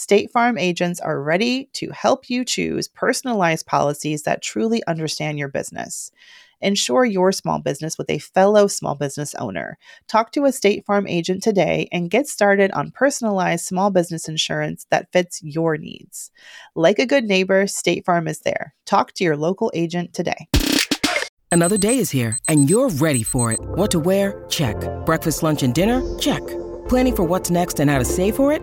State Farm agents are ready to help you choose personalized policies that truly understand your business. Insure your small business with a fellow small business owner. Talk to a State Farm agent today and get started on personalized small business insurance that fits your needs. Like a good neighbor, State Farm is there. Talk to your local agent today. Another day is here and you're ready for it. What to wear? Check. Breakfast, lunch, and dinner? Check. Planning for what's next and how to save for it?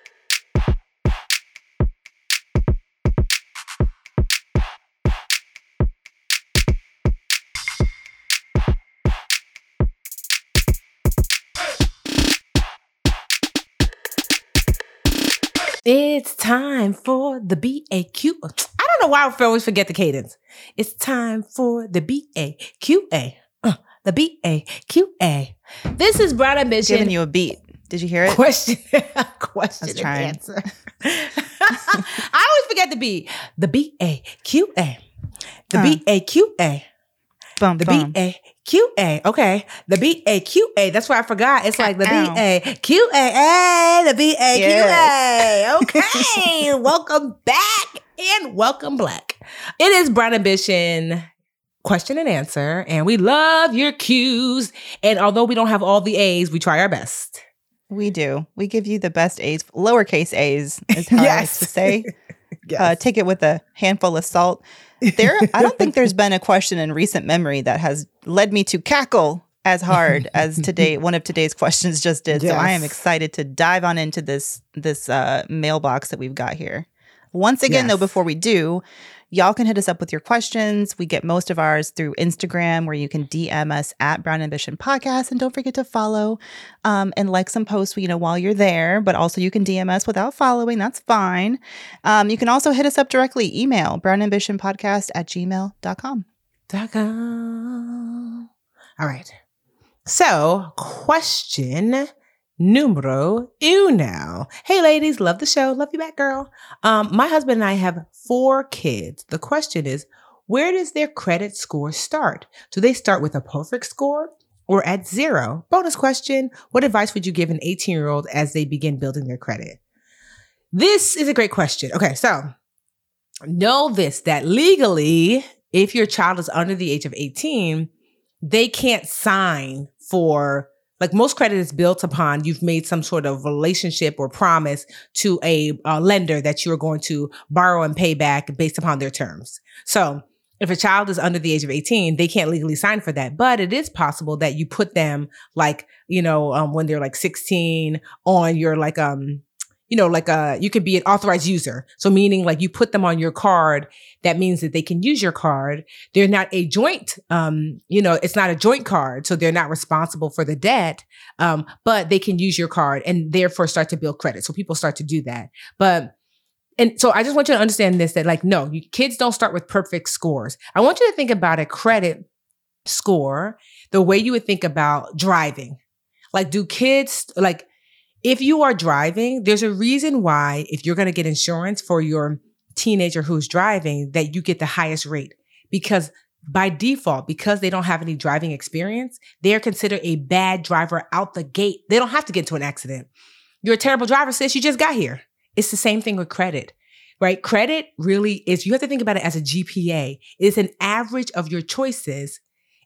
It's time for the BAQ. I don't know why I always forget the cadence. It's time for the BAQA. Uh, the BAQA. This is Brown Ambition. Giving you a beat. Did you hear it? Question, question and trying. answer. I always forget the B. The BAQA. The Uh. BAQA. Bum, The bum. BAQA. Okay. The BAQA. That's why I forgot. It's like the. BAQA. The BAQA. Yes. Okay. welcome back and welcome black. It is Brown Ambition question and answer. And we love your cues. And although we don't have all the A's, we try our best. We do. We give you the best A's, lowercase A's is how I like Yes. to say. Uh, take it with a handful of salt. There, I don't think there's been a question in recent memory that has led me to cackle as hard as today. One of today's questions just did. So I am excited to dive on into this this uh, mailbox that we've got here. Once again, though, before we do, y'all can hit us up with your questions. We get most of ours through Instagram, where you can DM us at Brown Ambition Podcast, and don't forget to follow um, and like some posts, you know, while you're there. But also, you can DM us without following. That's fine. Um, you can also hit us up directly. Email brownambitionpodcast at gmail.com. Com. All right. So, question numero uno. Hey, ladies, love the show. Love you back, girl. Um, my husband and I have four kids. The question is, where does their credit score start? Do they start with a perfect score or at zero? Bonus question What advice would you give an 18 year old as they begin building their credit? This is a great question. Okay, so know this that legally, if your child is under the age of 18, they can't sign for like most credit is built upon you've made some sort of relationship or promise to a, uh lender that you're going to borrow and pay back based upon their terms. So if a child is under the age of 18, they can't legally sign for that. But it is possible that you put them like, you know, um, when they're like 16 on your like, um, you know, like uh you could be an authorized user. So meaning like you put them on your card, that means that they can use your card. They're not a joint, um, you know, it's not a joint card, so they're not responsible for the debt. Um, but they can use your card and therefore start to build credit. So people start to do that. But and so I just want you to understand this that like no, you, kids don't start with perfect scores. I want you to think about a credit score the way you would think about driving. Like do kids like if you are driving, there's a reason why if you're going to get insurance for your teenager who's driving that you get the highest rate because by default because they don't have any driving experience, they're considered a bad driver out the gate. They don't have to get into an accident. You're a terrible driver sis, you just got here. It's the same thing with credit. Right? Credit really is you have to think about it as a GPA. It's an average of your choices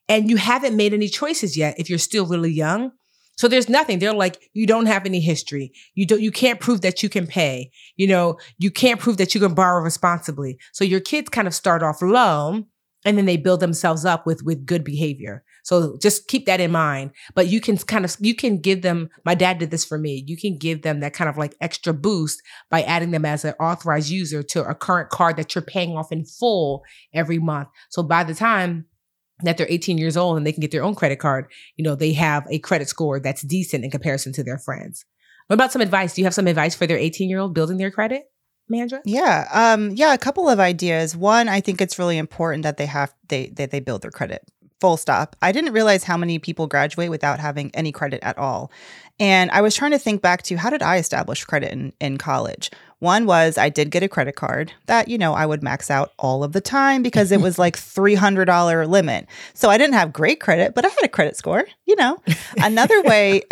and you haven't made any choices yet if you're still really young. So there's nothing. They're like, you don't have any history. You don't, you can't prove that you can pay. You know, you can't prove that you can borrow responsibly. So your kids kind of start off low and then they build themselves up with, with good behavior. So just keep that in mind. But you can kind of you can give them. My dad did this for me. You can give them that kind of like extra boost by adding them as an authorized user to a current card that you're paying off in full every month. So by the time that they're 18 years old and they can get their own credit card, you know, they have a credit score that's decent in comparison to their friends. What about some advice? Do you have some advice for their 18 year old building their credit? Mandra? Yeah. Um, yeah, a couple of ideas. One, I think it's really important that they have they that they build their credit. Full stop. I didn't realize how many people graduate without having any credit at all. And I was trying to think back to how did I establish credit in, in college? One was I did get a credit card that, you know, I would max out all of the time because it was like $300 limit. So I didn't have great credit, but I had a credit score, you know. Another way,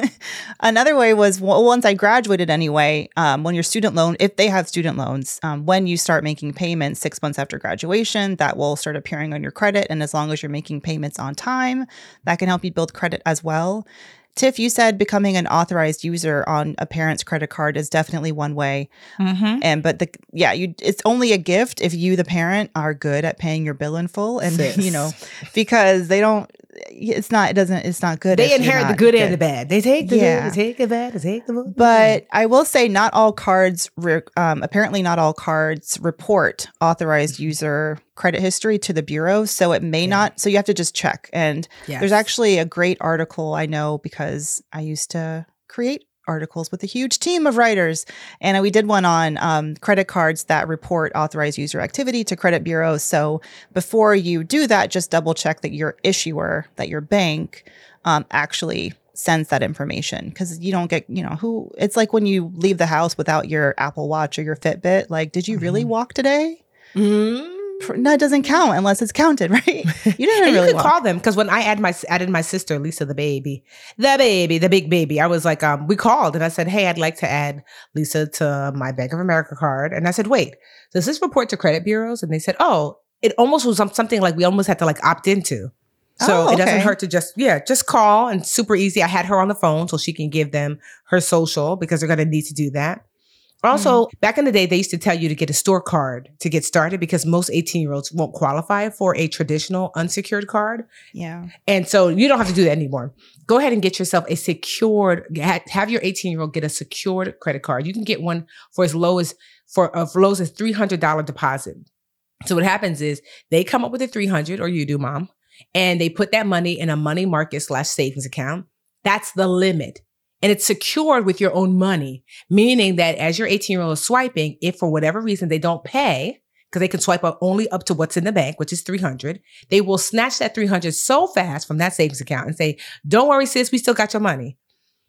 another way was once I graduated anyway, um, when your student loan, if they have student loans, um, when you start making payments six months after graduation, that will start appearing on your credit. And as long as you're making payments on time, that can help you build credit as well. Tiff, you said becoming an authorized user on a parent's credit card is definitely one way. Mm-hmm. And but the yeah, you it's only a gift if you the parent are good at paying your bill in full, and Sis. you know because they don't it's not it doesn't it's not good they inherit the good, good, and the bad they take the yeah. good they take the bad they take the good but i will say not all cards re- um, apparently not all cards report authorized user credit history to the bureau so it may yeah. not so you have to just check and yes. there's actually a great article i know because i used to create articles with a huge team of writers. And we did one on um, credit cards that report authorized user activity to credit bureaus. So before you do that, just double check that your issuer, that your bank um, actually sends that information because you don't get, you know, who it's like when you leave the house without your Apple Watch or your Fitbit. Like, did you mm-hmm. really walk today? Mm-hmm that doesn't count unless it's counted, right? You didn't really you could call them because when I added my added my sister Lisa the baby, the baby, the big baby, I was like, um, we called and I said, hey, I'd like to add Lisa to my Bank of America card, and I said, wait, does this report to credit bureaus? And they said, oh, it almost was something like we almost had to like opt into. So oh, okay. it doesn't hurt to just yeah, just call and super easy. I had her on the phone so she can give them her social because they're gonna need to do that. Also, mm-hmm. back in the day, they used to tell you to get a store card to get started because most 18 year olds won't qualify for a traditional unsecured card. Yeah. And so you don't have to do that anymore. Go ahead and get yourself a secured, have your 18 year old get a secured credit card. You can get one for as low as, for, for low as $300 deposit. So what happens is they come up with a 300 or you do, mom, and they put that money in a money market slash savings account. That's the limit and it's secured with your own money, meaning that as your 18 year old is swiping, if for whatever reason they don't pay, because they can swipe up only up to what's in the bank, which is 300, they will snatch that 300 so fast from that savings account and say, don't worry, sis, we still got your money.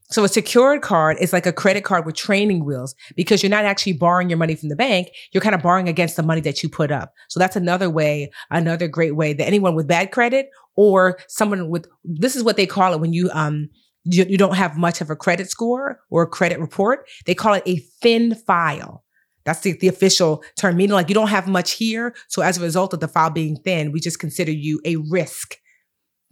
So a secured card is like a credit card with training wheels because you're not actually borrowing your money from the bank. You're kind of borrowing against the money that you put up. So that's another way, another great way that anyone with bad credit or someone with, this is what they call it when you, um, you, you don't have much of a credit score or a credit report. They call it a thin file. That's the, the official term, meaning like you don't have much here. So as a result of the file being thin, we just consider you a risk.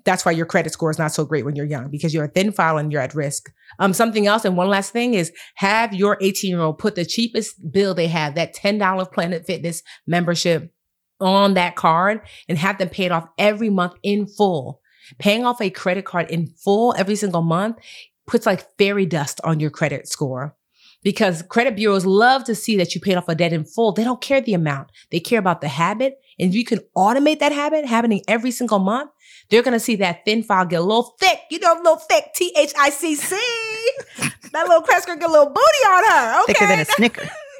That's why your credit score is not so great when you're young because you're a thin file and you're at risk. Um, something else, and one last thing is have your 18 year old put the cheapest bill they have, that $10 Planet Fitness membership on that card and have them pay it off every month in full. Paying off a credit card in full every single month puts like fairy dust on your credit score because credit bureaus love to see that you paid off a debt in full. They don't care the amount. They care about the habit. And if you can automate that habit happening every single month, they're going to see that thin file get a little thick. You know, a little thick. T H I C C. That little credit score get a little booty on her. Okay. Thicker than a snicker.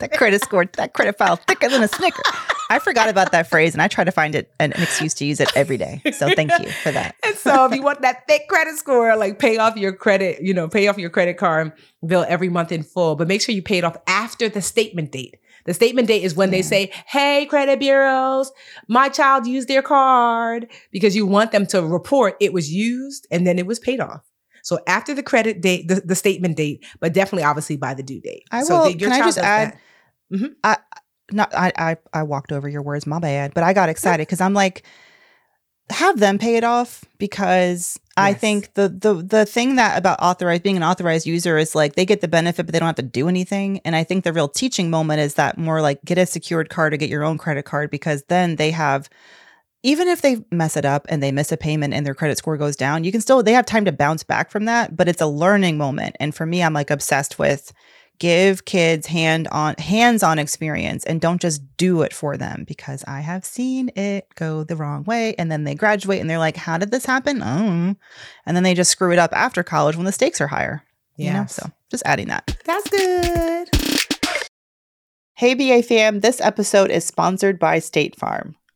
that credit score, that credit file thicker than a snicker. I forgot about that phrase and I try to find it an, an, excuse to use it every day. So thank you for that. and so if you want that thick credit score, like pay off your credit, you know, pay off your credit card bill every month in full, but make sure you pay it off after the statement date. The statement date is when yeah. they say, Hey, credit bureaus, my child used their card because you want them to report it was used and then it was paid off. So after the credit date, the, the statement date, but definitely obviously by the due date. I so will. can I just add? Mm-hmm. I not I, I I walked over your words. My bad, but I got excited because I'm like, have them pay it off because yes. I think the the the thing that about authorized being an authorized user is like they get the benefit but they don't have to do anything. And I think the real teaching moment is that more like get a secured card or get your own credit card because then they have even if they mess it up and they miss a payment and their credit score goes down, you can still they have time to bounce back from that, but it's a learning moment. And for me, I'm like obsessed with give kids hand on hands-on experience and don't just do it for them because I have seen it go the wrong way and then they graduate and they're like, "How did this happen?" Oh. And then they just screw it up after college when the stakes are higher. Yeah. You know? So, just adding that. That's good. Hey BA fam, this episode is sponsored by State Farm.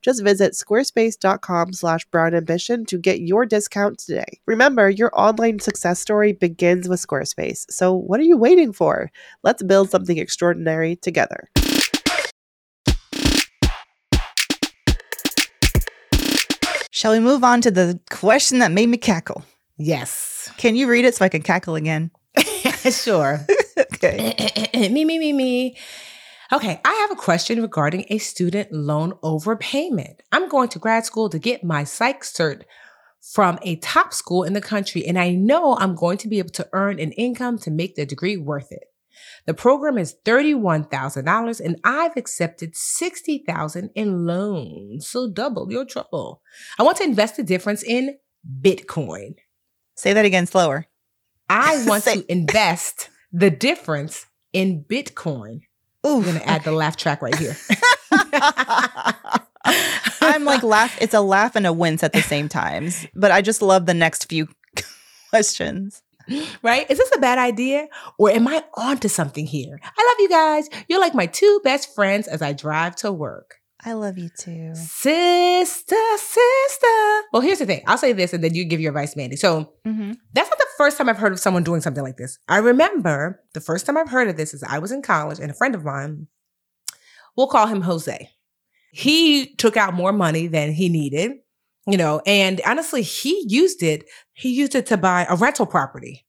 Just visit squarespace.com slash brown ambition to get your discount today. Remember, your online success story begins with Squarespace. So what are you waiting for? Let's build something extraordinary together. Shall we move on to the question that made me cackle? Yes. Can you read it so I can cackle again? sure. okay. me, me, me, me. Okay, I have a question regarding a student loan overpayment. I'm going to grad school to get my psych cert from a top school in the country, and I know I'm going to be able to earn an income to make the degree worth it. The program is $31,000 and I've accepted 60,000 in loans. So double your trouble. I want to invest the difference in Bitcoin. Say that again slower. I want to invest the difference in Bitcoin. Ooh, I'm gonna add the laugh track right here. I'm like laugh. It's a laugh and a wince at the same times. But I just love the next few questions. Right? Is this a bad idea? Or am I onto something here? I love you guys. You're like my two best friends as I drive to work. I love you too. Sister, sister. Well, here's the thing. I'll say this and then you give your advice, Mandi. So mm-hmm. that's not the first time I've heard of someone doing something like this. I remember the first time I've heard of this is I was in college and a friend of mine, we'll call him Jose. He took out more money than he needed, you know, and honestly, he used it. He used it to buy a rental property,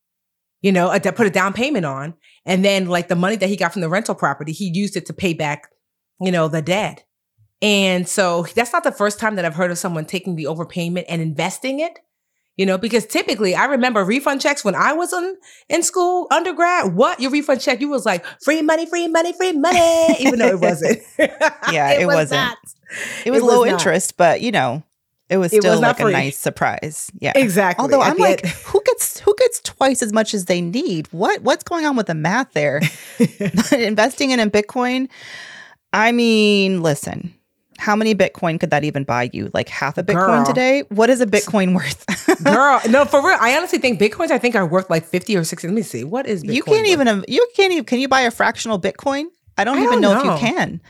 you know, to put a down payment on. And then like the money that he got from the rental property, he used it to pay back, you know, the debt. And so that's not the first time that I've heard of someone taking the overpayment and investing it. You know, because typically I remember refund checks when I was in, in school, undergrad. What your refund check? You was like free money, free money, free money, even though it wasn't. yeah, it, it was wasn't. Not. It was it low was interest, but you know, it was still it was like free. a nice surprise. Yeah, exactly. Although I'm like, who gets who gets twice as much as they need? What what's going on with the math there? Investing in in Bitcoin. I mean, listen, how many Bitcoin could that even buy you? Like half a Bitcoin Girl. today? What is a Bitcoin worth? Girl, no, for real. I honestly think Bitcoins. I think are worth like fifty or sixty. Let me see. What is Bitcoin you can't worth? even you can't even can you buy a fractional Bitcoin? I don't I even don't know, know if you can.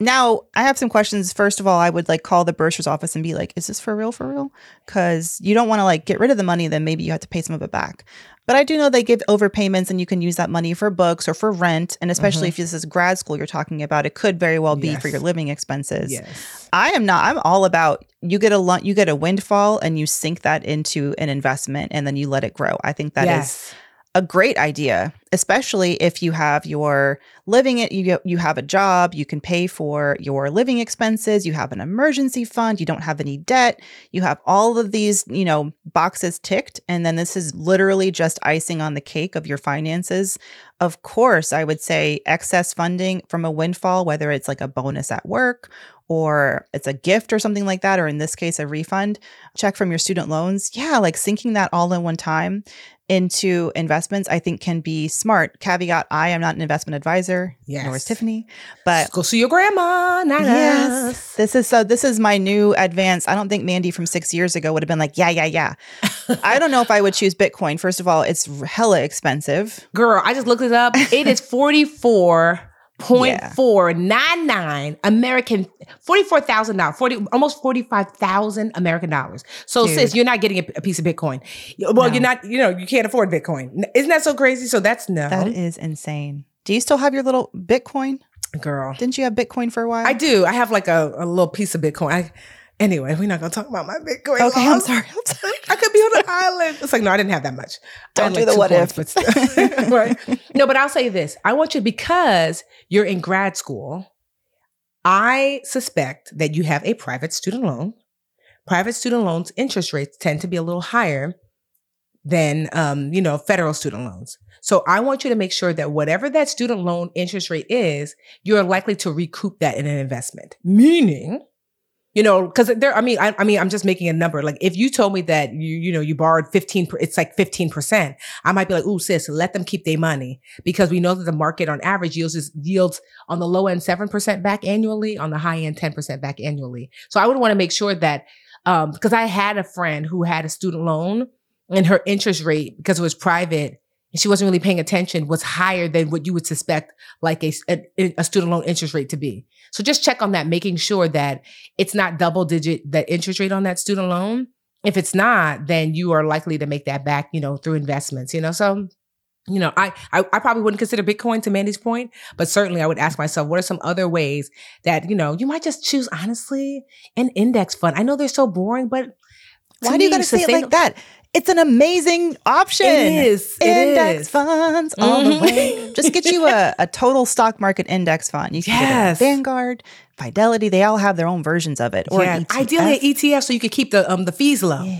Now, I have some questions. First of all, I would like call the bursar's office and be like, is this for real, for real? Because you don't want to like get rid of the money, then maybe you have to pay some of it back. But I do know they give overpayments and you can use that money for books or for rent. And especially mm-hmm. if this is grad school you're talking about, it could very well be yes. for your living expenses. Yes. I am not, I'm all about you get a you get a windfall and you sink that into an investment and then you let it grow. I think that yes. is a great idea, especially if you have your living it you you have a job, you can pay for your living expenses, you have an emergency fund, you don't have any debt, you have all of these, you know, boxes ticked and then this is literally just icing on the cake of your finances. Of course, I would say excess funding from a windfall whether it's like a bonus at work or it's a gift or something like that, or in this case, a refund check from your student loans. Yeah, like sinking that all in one time into investments, I think can be smart. Caveat I am not an investment advisor, Yes. nor is Tiffany. But Go see your grandma. Nice. yes, this is so this is my new advance. I don't think Mandi from six years ago would have been like, yeah, yeah, yeah. I don't know if I would choose Bitcoin. First of all, it's hella expensive. Girl, I just looked it up. It is 44.499 American, $44,000, 40, almost 45,000 American dollars. So Dude. sis, you're not getting a, a piece of Bitcoin. Well, No. you're not, you know, you can't afford Bitcoin. Isn't that so crazy? So that's no. That is insane. Do you still have your little Bitcoin? Girl. Didn't you have Bitcoin for a while? I do. I have like a, a little piece of Bitcoin. I, anyway, we're not going to talk about my Bitcoin. Okay, I'm sorry. I'm sorry. I could be on an island. It's like, no, I didn't have that much. Don't do like the what coins, if. but still. right. No, but I'll say this. I want you because you're in grad school. I suspect that you have a private student loan. Private student loans interest rates tend to be a little higher than um, you know, federal student loans. So I want you to make sure that whatever that student loan interest rate is, you're likely to recoup that in an investment. Meaning, you know, because there, I mean, I, I mean, I'm just making a number. Like if you told me that you, you know, you borrowed 15, it's like 15%, I might be like, ooh, sis, let them keep their money because we know that the market on average yields is, yields on the low end 7% back annually, on the high end 10% back annually. So I would want to make sure that, um, because I had a friend who had a student loan and her interest rate, because it was private, and she wasn't really paying attention, was higher than what you would suspect like a, a, a student loan interest rate to be. So just check on that, making sure that it's not double digit that interest rate on that student loan. If it's not, then you are likely to make that back, you know, through investments, you know. So, you know, I, I I probably wouldn't consider Bitcoin to Mandi's point, but certainly I would ask myself, what are some other ways that, you know, you might just choose honestly an index fund. I know they're so boring, but Why do you got to say it like that? It's an amazing option. It is. It index is. funds all the Mhm. way. Just get you a, a total stock market index fund. You can Yes. get a Vanguard, Fidelity. They all have their own versions of it. Or yeah, ideally an ETF so you could keep the um the fees low. Yeah.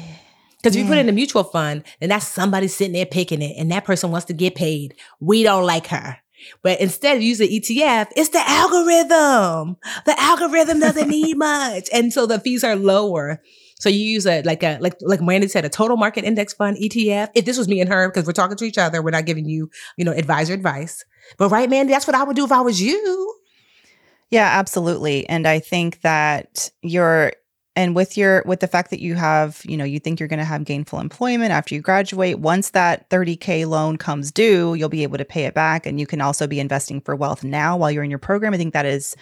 Because if you put in a mutual fund, then that's somebody sitting there picking it, and that person wants to get paid. We don't like her. But instead of using ETF, it's the algorithm. The algorithm doesn't need much. And so the fees are lower. So you use a like a like like Mandi said, a total market index fund ETF. If this was me and her, because we're talking to each other, we're not giving you, you know, advisor advice. But right, Mandi, that's what I would do if I was you. Yeah, absolutely. And I think that you're and with your with the fact that you have, you know, you think you're going to have gainful employment after you graduate, once that 30k loan comes due, you'll be able to pay it back and you can also be investing for wealth now while you're in your program. I think that is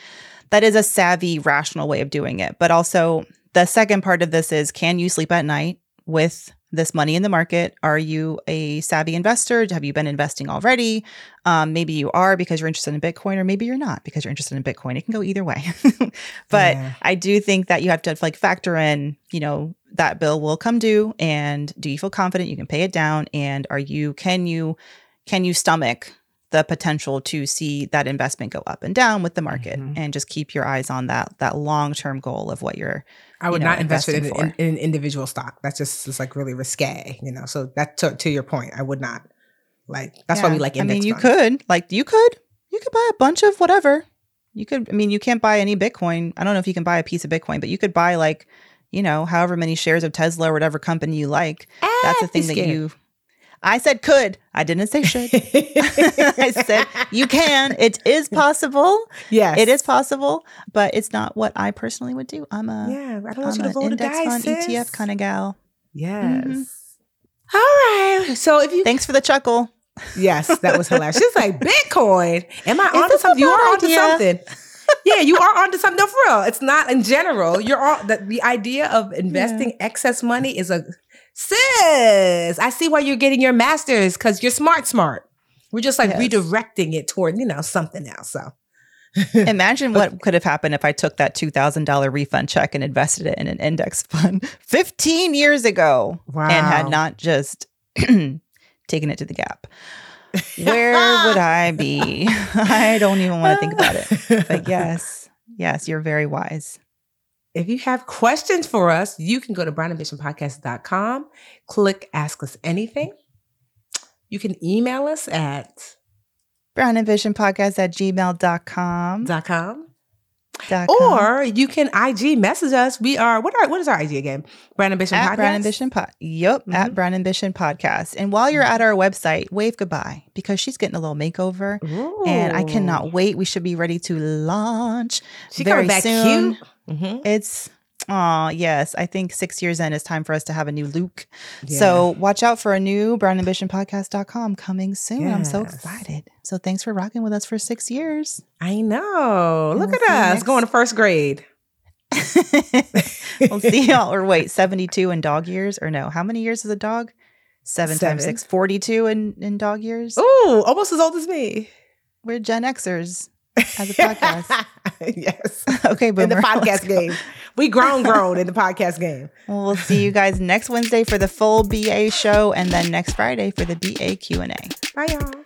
that is a savvy rational way of doing it. But also the second part of this is can you sleep at night with this money in the market? Are you a savvy investor? Have you been investing already? Um, maybe you are because you're interested in Bitcoin, or maybe you're not because you're interested in Bitcoin. It can go either way. but Yeah. I do think that you have to like factor in, you know, that bill will come due, and do you feel confident you can pay it down? And are you can you can you stomach the potential to see that investment go up and down with the market, Mhm. and just keep your eyes on that that long term goal of what you're I would you know, not invest in, in, in an individual stock. That's just it's like really risque, you know. So that to, to your point, I would not like. That's why we Yeah. like I mean, you funds. could like you could you could buy a bunch of whatever. You could. I mean, you can't buy any Bitcoin. I don't know if you can buy a piece of Bitcoin, but you could buy like you know however many shares of Tesla or whatever company you like. That's the Ah, thing that you. I said could. I didn't say should. I said you can. It is possible. yes, It is possible, but it's not what I personally would do. I'm a Yeah, I don't want you to roll index fund sis. ETF kind of gal. Yes. Mhm. All right. So if you Thanks for the chuckle. yes, that was hilarious. She's like Bitcoin. Am I onto something? You are onto idea. something. yeah, you are onto something. No, for real. It's not in general. You're all the, the idea of investing excess money is a sis. I see why you're getting your master's because you're smart, smart. We're just like Yes. redirecting it toward, you know, something else. So Imagine what could have happened if I took that $2,000 refund check and invested it in an index fund 15 years ago and had not just taken it to the Gap. Where would I be? I don't even want to think about it. But yes, yes, you're very wise. If you have questions for us, you can go to brownambitionpodcast.com, click Ask Us Anything. You can email us at brownambitionpodcast at gmail.com. dot .com. Or you can IG message us. We are what are what is our IG again? Brown Ambition at Podcast. Brown Ambition Pod. Yep, at Mhm. Brown Ambition Podcast. And while you're at our website, wave goodbye because she's getting a little makeover. And I cannot wait. We should be ready to launch She very coming back soon. cute. Mhm. It's oh yes, I think six years in, it's time for us to have a new Luke. Yeah. So watch out for a new brownambitionpodcast.com coming soon. I'm so excited. So thanks for rocking with us for six years. I know. And Look we'll at us going to first grade. we'll see y'all. Or wait, 72 in dog years? Or no, how many years is a dog? Seven, times Seven. six, 42 in, in dog years? Ooh, almost as old as me. We're Gen Xers as a podcast. yes. okay, In the podcast game. We grown grown in the podcast game. Well, we'll see you guys next Wednesday for the full BA show and then next Friday for the BA Q&A. Bye y'all.